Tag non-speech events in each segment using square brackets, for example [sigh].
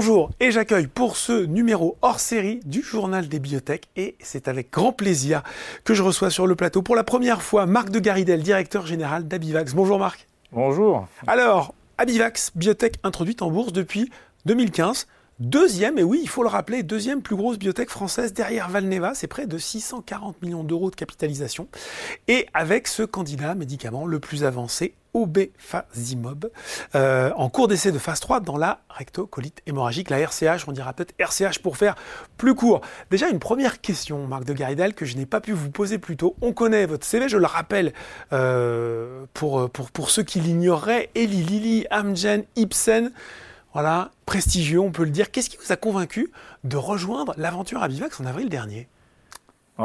Bonjour et j'accueille pour ce numéro hors série du Journal des Biotech et c'est avec grand plaisir que je reçois sur le plateau pour la première fois Marc de Garidel, directeur général d'Abivax. Bonjour Marc. Bonjour. Alors, Abivax, biotech introduite en bourse depuis 2015. Deuxième, et oui, il faut le rappeler, deuxième plus grosse biotech française derrière Valneva, c'est près de 640 millions d'euros de capitalisation. Et avec ce candidat médicament le plus avancé, Obefazimab, euh, en cours d'essai de phase 3 dans la rectocolite hémorragique, la RCH, on dira peut-être RCH pour faire plus court. Déjà une première question, Marc de Garidel, que je n'ai pas pu vous poser plus tôt. On connaît votre CV, je le rappelle euh, pour, ceux qui l'ignoreraient, Eli Lilly, Amgen, Ipsen voilà, prestigieux, on peut le dire. Qu'est-ce qui vous a convaincu de rejoindre l'aventure Abivax en avril dernier?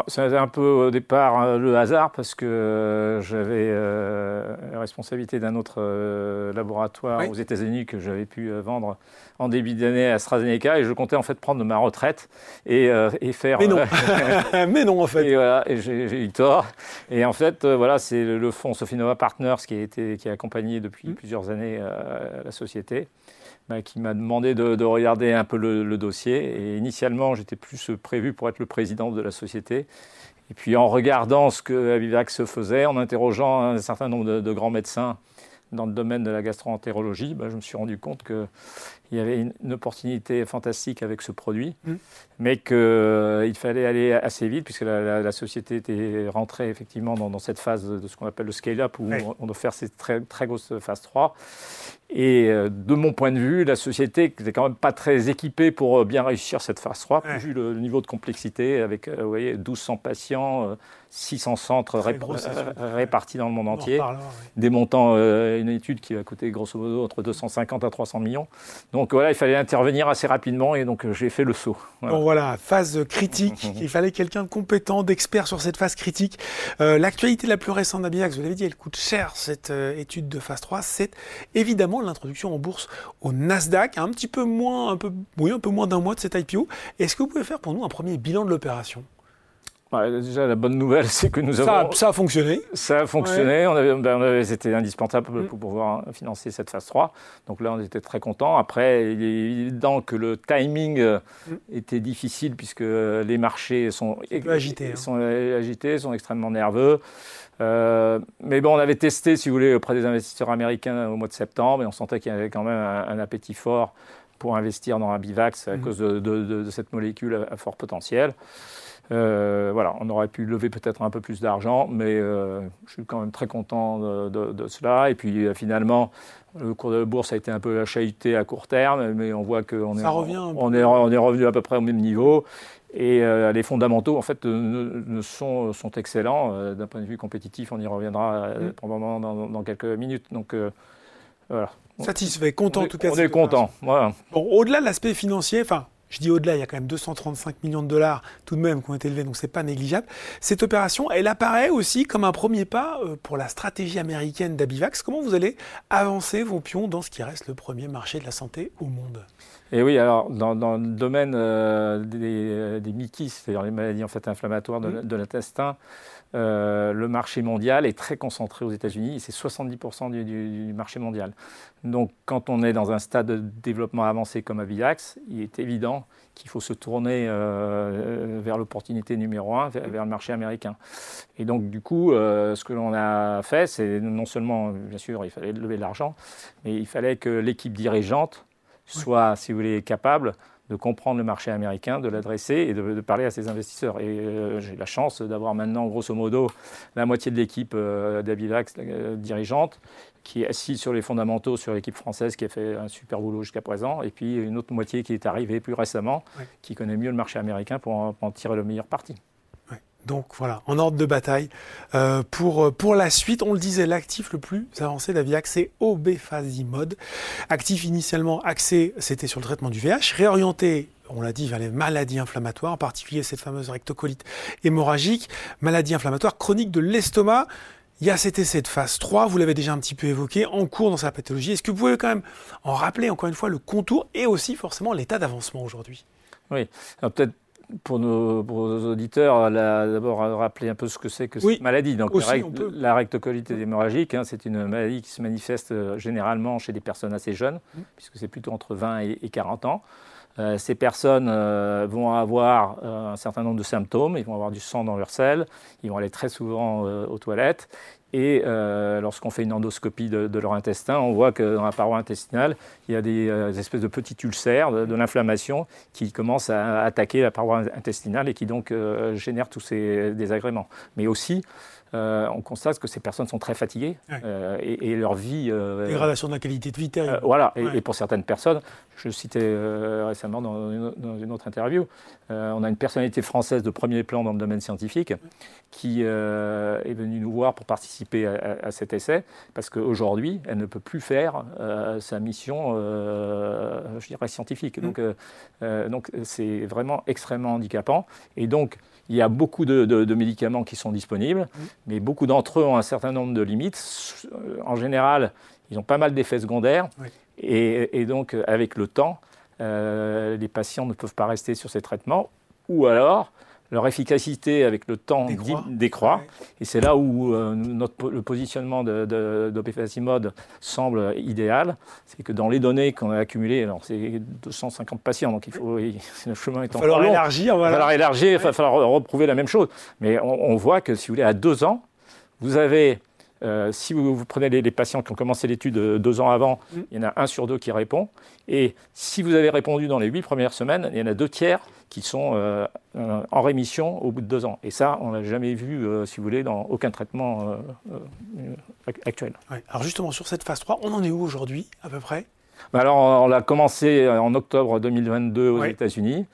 C'était un peu au départ hein, le hasard parce que euh, j'avais euh, la responsabilité d'un autre euh, laboratoire aux États-Unis que j'avais pu vendre en début d'année à AstraZeneca et je comptais en fait prendre ma retraite et, faire. Mais non, [laughs] [laughs] mais non en fait. Et voilà, et j'ai eu tort. Et en fait, voilà, c'est le, fonds Sofinova Partners qui a été qui a accompagné depuis mmh. plusieurs années la société. Bah, qui m'a demandé de, regarder un peu le, dossier. Et initialement, j'étais plus prévu pour être le président de la société. Et puis en regardant ce que Avivax faisait, en interrogeant un certain nombre de, grands médecins dans le domaine de la gastroentérologie, bah, je me suis rendu compte qu'il y avait une, opportunité fantastique avec ce produit, mmh. mais qu'il euh, fallait aller assez vite puisque la, société était rentrée effectivement dans, cette phase de ce qu'on appelle le scale-up où on, doit faire cette très, très grosse phase 3. Et euh, de mon point de vue, la société n'était quand même pas très équipée pour euh, bien réussir cette phase 3, vu le, niveau de complexité, avec vous voyez, 1200 patients, 600 centres répartis dans le monde entier, démontant une étude qui va coûter grosso modo entre 250 à 300 millions. Donc voilà, il fallait intervenir assez rapidement et donc j'ai fait le saut. Voilà. Bon voilà, phase critique, [laughs] il fallait quelqu'un de compétent, d'expert sur cette phase critique. L'actualité la plus récente d'Abiax, vous l'avez dit, elle coûte cher cette étude de phase 3, c'est évidemment l'introduction en bourse au Nasdaq, un petit peu moins, un peu, oui, un peu moins d'un mois de cette IPO. Est-ce que vous pouvez faire pour nous un premier bilan de l'opération? Déjà, la bonne nouvelle, [laughs] c'est que nous avons. Ça, a fonctionné. Ça a fonctionné. On, avait, ben, on avait, c'était indispensable mm. pour pouvoir financer cette phase 3. Donc là, on était très contents. Après, il est évident que le timing euh, mm. était difficile puisque les marchés sont, agités, hein. sont agités, sont extrêmement nerveux. Euh, mais bon, on avait testé, si vous voulez, auprès des investisseurs américains au mois de septembre et on sentait qu'il y avait quand même un, appétit fort pour investir dans un bivax à mm. cause de, cette molécule à, fort potentiel. Euh, voilà, on aurait pu lever peut-être un peu plus d'argent, mais euh, je suis quand même très content de, cela. Et puis finalement, le cours de la bourse a été un peu chahuté à court terme, mais on voit qu'on est, on est, on est revenu à peu près au même niveau. Et euh, les fondamentaux, en fait, ne, sont, sont, excellents. Euh, d'un point de vue compétitif, on y reviendra euh, mm. probablement dans, quelques minutes. Donc, voilà. Satisfait, content en tout cas. On est content. Voilà. Bon, au-delà de l'aspect financier, enfin, je dis au-delà, il y a quand même 235 millions de dollars tout de même qui ont été élevés, donc c'est pas négligeable. Cette opération, elle apparaît aussi comme un premier pas pour la stratégie américaine d'Abivax. Comment vous allez avancer vos pions dans ce qui reste le premier marché de la santé au monde? Et oui, alors dans, le domaine euh, des, des c'est-à-dire les maladies en fait, inflammatoires de, mmh. l'intestin, euh, le marché mondial est très concentré aux États-Unis, c'est 70% du, marché mondial. Donc quand on est dans un stade de développement avancé comme Aviax, il est évident qu'il faut se tourner euh, vers l'opportunité numéro un, vers, le marché américain. Et donc du coup, ce que l'on a fait, c'est non seulement, bien sûr, il fallait lever de l'argent, mais il fallait que l'équipe dirigeante soit, si vous voulez, capable de comprendre le marché américain, de l'adresser et de, parler à ses investisseurs. Et euh, j'ai la chance d'avoir maintenant, grosso modo, la moitié de l'équipe euh, d'Abivax euh, dirigeante qui est assise sur les fondamentaux, sur l'équipe française qui a fait un super boulot jusqu'à présent, et puis une autre moitié qui est arrivée plus récemment, qui connaît mieux le marché américain pour en tirer le meilleur parti. Donc voilà, en ordre de bataille. Euh, pour, euh, pour la suite, on le disait, l'actif le plus avancé d'Aviax, c'est Obefazimod. Actif initialement axé, c'était sur le traitement du VH, réorienté on l'a dit, vers les maladies inflammatoires, en particulier cette fameuse rectocolite hémorragique, maladie inflammatoire chronique de l'estomac. Il y a cet essai de phase 3, vous l'avez déjà un petit peu évoqué, en cours dans sa pathologie. Est-ce que vous pouvez quand même en rappeler encore une fois le contour et aussi forcément l'état d'avancement aujourd'hui? Oui, peut-être pour nos, auditeurs, d'abord rappeler un peu ce que c'est que cette maladie. Donc, la, rectocolite hémorragique, hein, c'est une maladie qui se manifeste euh, généralement chez des personnes assez jeunes, mmh. puisque c'est plutôt entre 20 et, 40 ans. Euh, ces personnes euh, vont avoir un certain nombre de symptômes, ils vont avoir du sang dans leurs selles, ils vont aller très souvent aux toilettes, et euh, lorsqu'on fait une endoscopie de, leur intestin, on voit que dans la paroi intestinale, il y a des, euh, espèces de petits ulcères, de, l'inflammation qui commencent à attaquer la paroi intestinale et qui donc euh, génèrent tous ces désagréments. Mais aussi, euh, on constate que ces personnes sont très fatiguées euh, et, leur vie. Euh, Dégradation de la qualité de vie terrible. voilà, et, pour certaines personnes, je citais récemment dans une, autre interview, on a une personnalité française de premier plan dans le domaine scientifique qui est venue nous voir pour participer à, cet essai parce qu'aujourd'hui, elle ne peut plus faire sa mission, je dirais, scientifique. Mm. Donc, donc c'est vraiment extrêmement handicapant. Et donc, il y a beaucoup de, médicaments qui sont disponibles, mmh. mais beaucoup d'entre eux ont un certain nombre de limites. Euh, en général, ils ont pas mal d'effets secondaires. Et, donc, avec le temps, euh, les patients ne peuvent pas rester sur ces traitements. Ou alors, leur efficacité avec le temps décroît. Et c'est là où euh, notre, le positionnement d'Opefacimode semble idéal. C'est que dans les données qu'on a accumulées, alors c'est 250 patients, donc il faut, [laughs] le chemin est encore long. Élargir, voilà. Il va falloir élargir, il va falloir reprouver la même chose. Mais on, voit que si vous voulez, à deux ans, vous avez euh, si vous, prenez les, patients qui ont commencé l'étude euh, deux ans avant, mm. il y en a un sur deux qui répond. Et si vous avez répondu dans les huit premières semaines, il y en a deux tiers qui sont euh, en rémission au bout de deux ans. Et ça, on l'a jamais vu, si vous voulez, dans aucun traitement actuel. Alors justement, sur cette phase 3, on en est où aujourd'hui, à peu près? Bah alors, on l'a commencé en octobre 2022 aux États-Unis.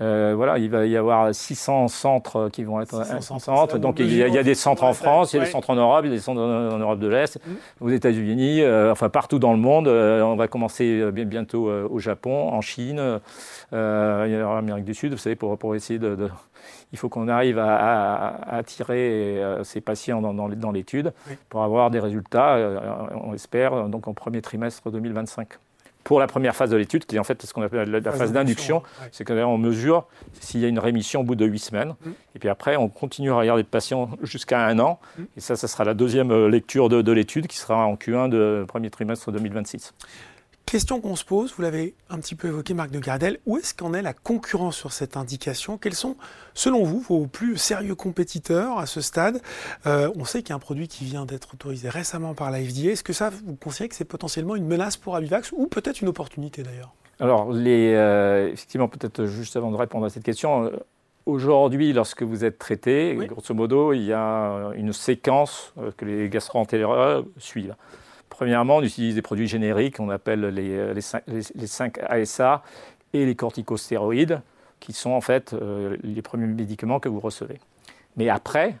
Euh, voilà, il va y avoir 600 centres qui vont être 600 centres. Donc il y, a, des centres en France, il y a des centres en Europe, il y a des centres en, Europe de l'Est, mm. aux États-Unis, euh, enfin partout dans le monde. Euh, on va commencer bientôt au Japon, en Chine, en Amérique du Sud. Vous savez, pour, pour essayer de, il faut qu'on arrive à, attirer ces patients dans, dans l'étude pour avoir des résultats, on espère, donc en premier trimestre 2025 pour la première phase de l'étude, qui est en fait ce qu'on appelle la, phase d'induction. C'est qu'on mesure s'il y a une rémission au bout de 8 semaines. Mmh. Et puis après, on continue à regarder le patient jusqu'à un an. Mmh. Et ça, ça sera la deuxième euh, lecture de, de l'étude qui sera en Q1 de premier trimestre 2026. Question qu'on se pose, vous l'avez un petit peu évoqué Marc de Gardel, où est-ce qu'en est la concurrence sur cette indication? Quels sont, selon vous, vos plus sérieux compétiteurs à ce stade? Euh, On sait qu'il y a un produit qui vient d'être autorisé récemment par la FDA. Est-ce que ça, vous considérez que c'est potentiellement une menace pour Abivax ou peut-être une opportunité d'ailleurs? Alors, les, euh, effectivement, peut-être juste avant de répondre à cette question, euh, Aujourd'hui, lorsque vous êtes traité, grosso modo, il y a une séquence que les gastro-entérologues suivent. Premièrement, on utilise des produits génériques, on appelle les, les, 5, les 5 ASA et les corticostéroïdes, qui sont en fait euh, les premiers médicaments que vous recevez. Mais après,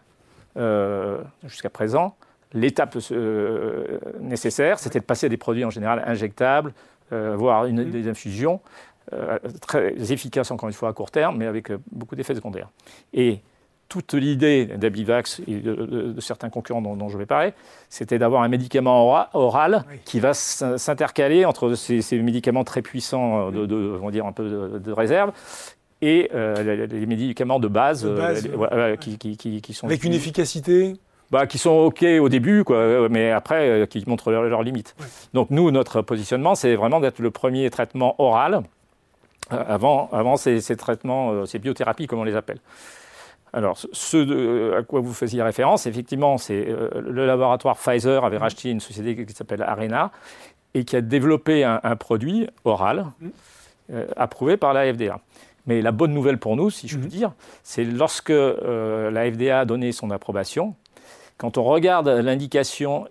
euh, jusqu'à présent, l'étape euh, nécessaire, c'était de passer à des produits en général injectables, voire une, mmh. des infusions, très efficaces encore une fois à court terme, mais avec beaucoup d'effets secondaires. Et toute l'idée d'Abivax et de, certains concurrents dont, je vais parler, c'était d'avoir un médicament oral qui va s'intercaler entre ces, médicaments très puissants, euh, de, on dire un peu de, réserve, et euh, les, médicaments de base, euh, qui, sont... Avec une efficacité bah, qui sont OK au début, quoi, mais après, qui montrent leurs limites. Donc nous, notre positionnement, c'est vraiment d'être le premier traitement oral avant, avant ces, ces traitements, ces biothérapies, comme on les appelle. Alors, ce à quoi vous faisiez référence, effectivement, c'est euh, le laboratoire Pfizer avait racheté une société qui s'appelle Arena et qui a développé un, produit oral euh, approuvé par la FDA. Mais la bonne nouvelle pour nous, si je puis dire, c'est lorsque euh, la FDA a donné son approbation, quand on regarde l'indication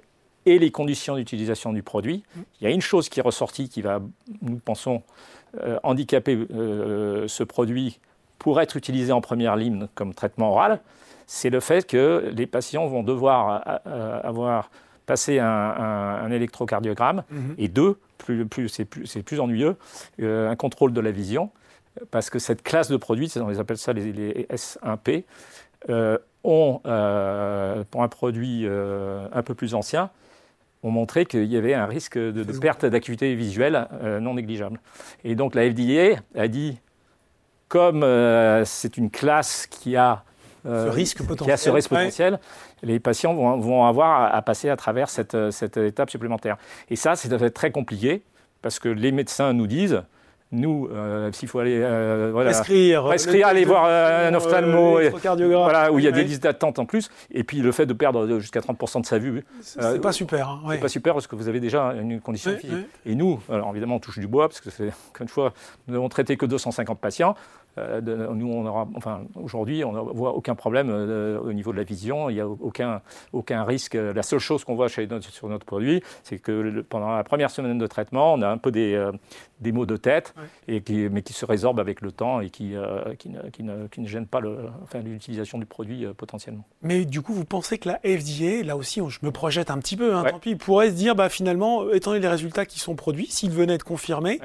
et les conditions d'utilisation du produit, il y a une chose qui est ressortie qui va, nous pensons, handicaper ce produit pour être utilisé en première ligne comme traitement oral, c'est le fait que les patients vont devoir euh, euh, avoir passé un, électrocardiogramme mhm. et deux, plus, plus, c'est plus, ennuyeux, euh, un contrôle de la vision, parce que cette classe de produits, on les appelle ça les, S1P, ont, pour un produit un peu plus ancien, ont montré qu'il y avait un risque de, de perte d'acuité visuelle non négligeable. Et donc la FDA a dit comme c'est une classe qui a ce risque potentiel, qui a ce risque potentiel les patients vont, vont avoir à, passer à travers cette, cette étape supplémentaire. Et ça, c'est très compliqué parce que les médecins nous disent nous, euh, s'il faut aller euh, voilà, prescrire, prescrire aller voir euh, un ophtalmo, voilà, où il y a des listes d'attente en plus, et puis le fait de perdre jusqu'à 30% de sa vue, c'est pas super. Hein, c'est pas super parce que vous avez déjà une condition physique. Et nous, alors évidemment, on touche du bois parce que c'est une fois, nous n'avons traité que 250 patients. Euh, nous, on aura, enfin, aujourd'hui, on ne voit aucun problème euh, au niveau de la vision. Il n'y a aucun, aucun risque. La seule chose qu'on voit chez, sur notre produit, c'est que pendant la première semaine de traitement, on a un peu des, euh, des maux de tête, et qui, mais qui se résorbent avec le temps et qui, qui, ne, qui, ne, qui, ne, gênent pas l'utilisation enfin, du produit potentiellement. Mais du coup, vous pensez que la FDA, là aussi, je me projette un petit peu, hein, tant pis, pourrait se dire, bah, finalement, étant donné les résultats qui sont produits, s'ils venaient être confirmés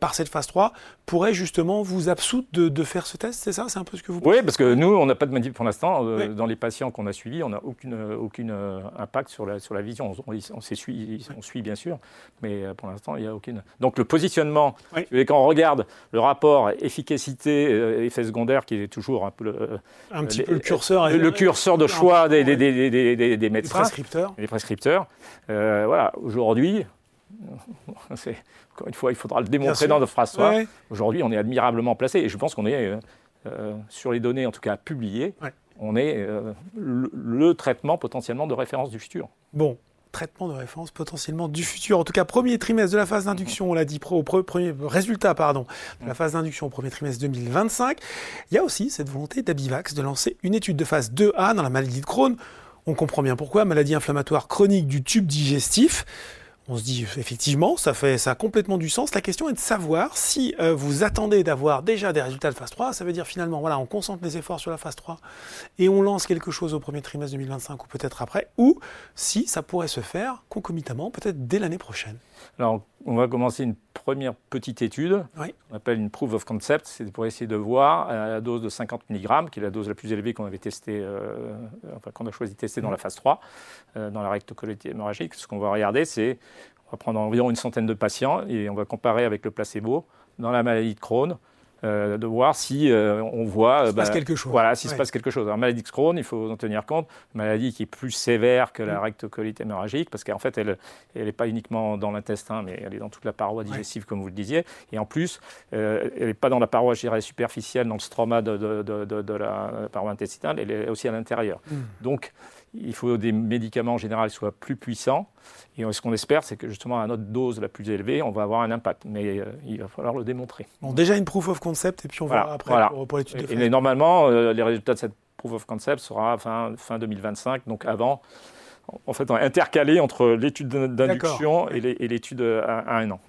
par cette phase 3, pourrait justement vous absoudre de de, faire ce test, c'est ça C'est un peu ce que vous pensez Oui, parce que nous, on n'a pas de manip pour l'instant. Euh, dans les patients qu'on a suivis, on n'a aucune, aucune euh, impact sur la, sur la vision. On, on, suit, on suit, bien sûr, mais euh, pour l'instant, il n'y a aucune. Donc le positionnement, quand on regarde le rapport efficacité, effet secondaire, qui est toujours un peu le, un petit peu le curseur, le, curseur de choix des, des, des, des, des médecins, des prescripteurs. Des prescripteurs. voilà, aujourd'hui, [laughs] encore une fois, il faudra le démontrer dans notre phrase Aujourd'hui, on est admirablement placé et je pense qu'on est, euh, euh, sur les données en tout cas publiées, on est euh, le, traitement potentiellement de référence du futur. Bon, traitement de référence potentiellement du futur. En tout cas, premier trimestre de la phase d'induction, on l'a dit, pro, premier résultat pardon, de la phase d'induction au premier trimestre 2025. Il y a aussi cette volonté d'Abivax de lancer une étude de phase 2A dans la maladie de Crohn. On comprend bien pourquoi, maladie inflammatoire chronique du tube digestif. On se dit effectivement, ça fait ça a complètement du sens. La question est de savoir si euh, vous attendez d'avoir déjà des résultats de phase 3, ça veut dire finalement voilà, on concentre les efforts sur la phase 3 et on lance quelque chose au premier trimestre 2025 ou peut-être après ou si ça pourrait se faire concomitamment peut-être dès l'année prochaine. Alors, on va commencer une première petite étude, on appelle une proof of concept, c'est pour essayer de voir à la dose de 50 mg, qui est la dose la plus élevée qu'on avait testée, euh, enfin qu'on a choisi de tester dans la phase 3, euh, dans la rectocolite hémorragique. Ce qu'on va regarder, c'est, on va prendre environ une centaine de patients et on va comparer avec le placebo dans la maladie de Crohn. Euh, de voir si euh, on voit. Il se passe bah, quelque chose. Voilà, s'il se passe quelque chose. Alors, maladie de Crohn, il faut en tenir compte, maladie qui est plus sévère que la mm. rectocolite hémorragique, parce qu'en fait, elle n'est pas uniquement dans l'intestin, mais elle est dans toute la paroi digestive, comme vous le disiez. Et en plus, euh, elle n'est pas dans la paroi, je dirais, superficielle, dans le stroma de, de, la paroi intestinale, elle est aussi à l'intérieur. Mm. Donc, il faut des médicaments en général qui soient plus puissants. Et ce qu'on espère, c'est que justement à notre dose la plus élevée, on va avoir un impact. Mais euh, il va falloir le démontrer. Bon, déjà une proof of concept, et puis on verra après pour, l'étude de phase. Et, normalement, euh, les résultats de cette proof of concept sera fin, fin 2025, donc avant. En fait, intercalé entre l'étude d'induction et l'étude à, un an.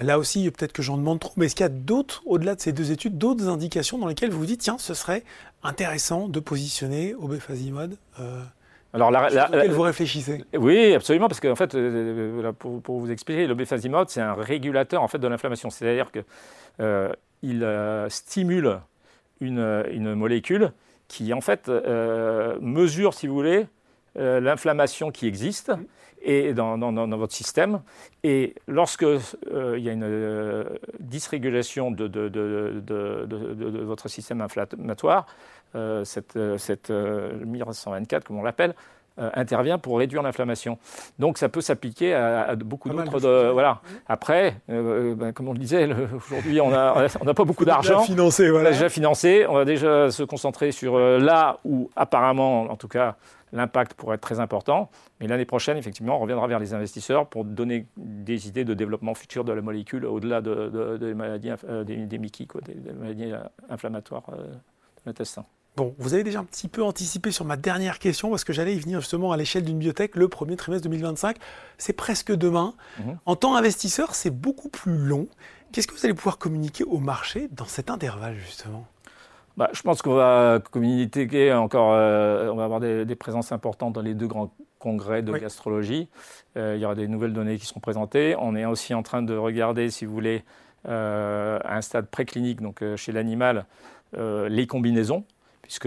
Là aussi, peut-être que j'en demande trop, mais est-ce qu'il y a d'autres, au-delà de ces deux études, d'autres indications dans lesquelles vous vous dites, tiens, ce serait intéressant de positionner Obefazimod euh, alors, la, vous réfléchissez Oui, absolument, parce qu'en fait, euh, pour, vous expliquer, le befazimod, c'est un régulateur en fait de l'inflammation. C'est-à-dire qu'il euh, euh, stimule une, molécule qui, en fait, mesure, si vous voulez, l'inflammation qui existe et dans, votre système. Et lorsque il y a une dysrégulation de, de, votre système inflammatoire, euh, cette, euh, cette euh, MIR 124, comme on l'appelle, intervient pour réduire l'inflammation. Donc ça peut s'appliquer à, beaucoup d'autres. Voilà. Après, ben, comme on le disait, aujourd'hui on n'a [laughs] on pas beaucoup d'argent. Déjà financé, voilà. Déjà financé. On va déjà se concentrer sur là où apparemment, en tout cas, l'impact pourrait être très important. Mais l'année prochaine, effectivement, on reviendra vers les investisseurs pour donner des idées de développement futur de la molécule au-delà de, des maladies, des, des, des, maladies inflammatoires de l'intestin. Bon, vous avez déjà un petit peu anticipé sur ma dernière question parce que j'allais y venir justement à l'échelle d'une biotech le premier trimestre 2025. C'est presque demain. Mhm. En tant qu'investisseur, c'est beaucoup plus long. Qu'est-ce que vous allez pouvoir communiquer au marché dans cet intervalle justement? Bah, je pense qu'on va communiquer encore, euh, on va avoir des, présences importantes dans les deux grands congrès de gastrologie. Euh, il y aura des nouvelles données qui seront présentées. On est aussi en train de regarder, si vous voulez, euh, à un stade préclinique, donc chez l'animal, les combinaisons puisque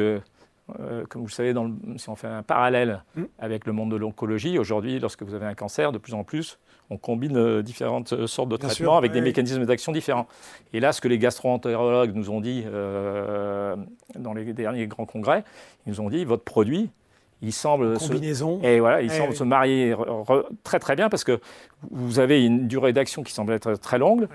euh, comme vous le savez, dans si on fait un parallèle Mm. avec le monde de l'oncologie, aujourd'hui, lorsque vous avez un cancer, de plus en plus, on combine euh, différentes euh, sortes de Bien traitements sûr, avec des mécanismes d'action différents. Et là, ce que les gastro-entérologues nous ont dit euh, dans les derniers grands congrès, ils nous ont dit votre produit, il semble se, Combinaison. et voilà, il Eh semble oui. se marier re- re- très très bien parce que vous avez une durée d'action qui semble être très longue.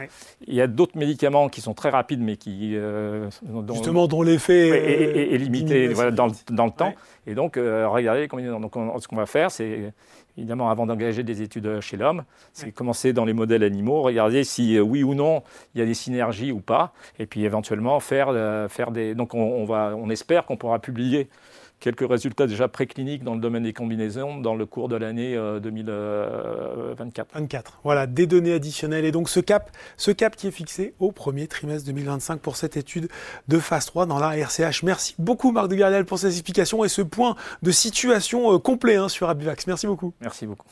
Il y a d'autres médicaments qui sont très rapides mais qui euh, dont- Justement, dont l'effet Ouais, et limité voilà, dans, dans le temps. Ouais. Et donc, euh, regardez les combinaisons. Donc, on- ce qu'on va faire, c'est évidemment, avant d'engager des études chez l'homme, c'est Ouais. commencer dans les modèles animaux, regarder si euh, oui ou non il y a des synergies ou pas, et puis éventuellement faire, euh, faire des. Donc, on, on va, on espère qu'on pourra publier quelques résultats déjà précliniques dans le domaine des combinaisons dans le cours de l'année euh, 2024. 24. Voilà, des données additionnelles. Et donc ce cap, ce cap qui est fixé au premier trimestre 2025 pour cette étude de phase 3 dans la RCH. Merci beaucoup Marc de Gardel pour ces explications et ce point de situation euh, complet hein, sur Abivax. Merci beaucoup. Merci beaucoup.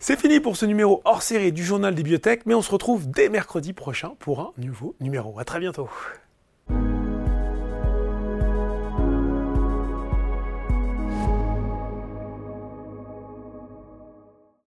C'est fini pour ce numéro hors série du Journal des Biotech, mais on se retrouve dès mercredi prochain pour un nouveau numéro. À très bientôt.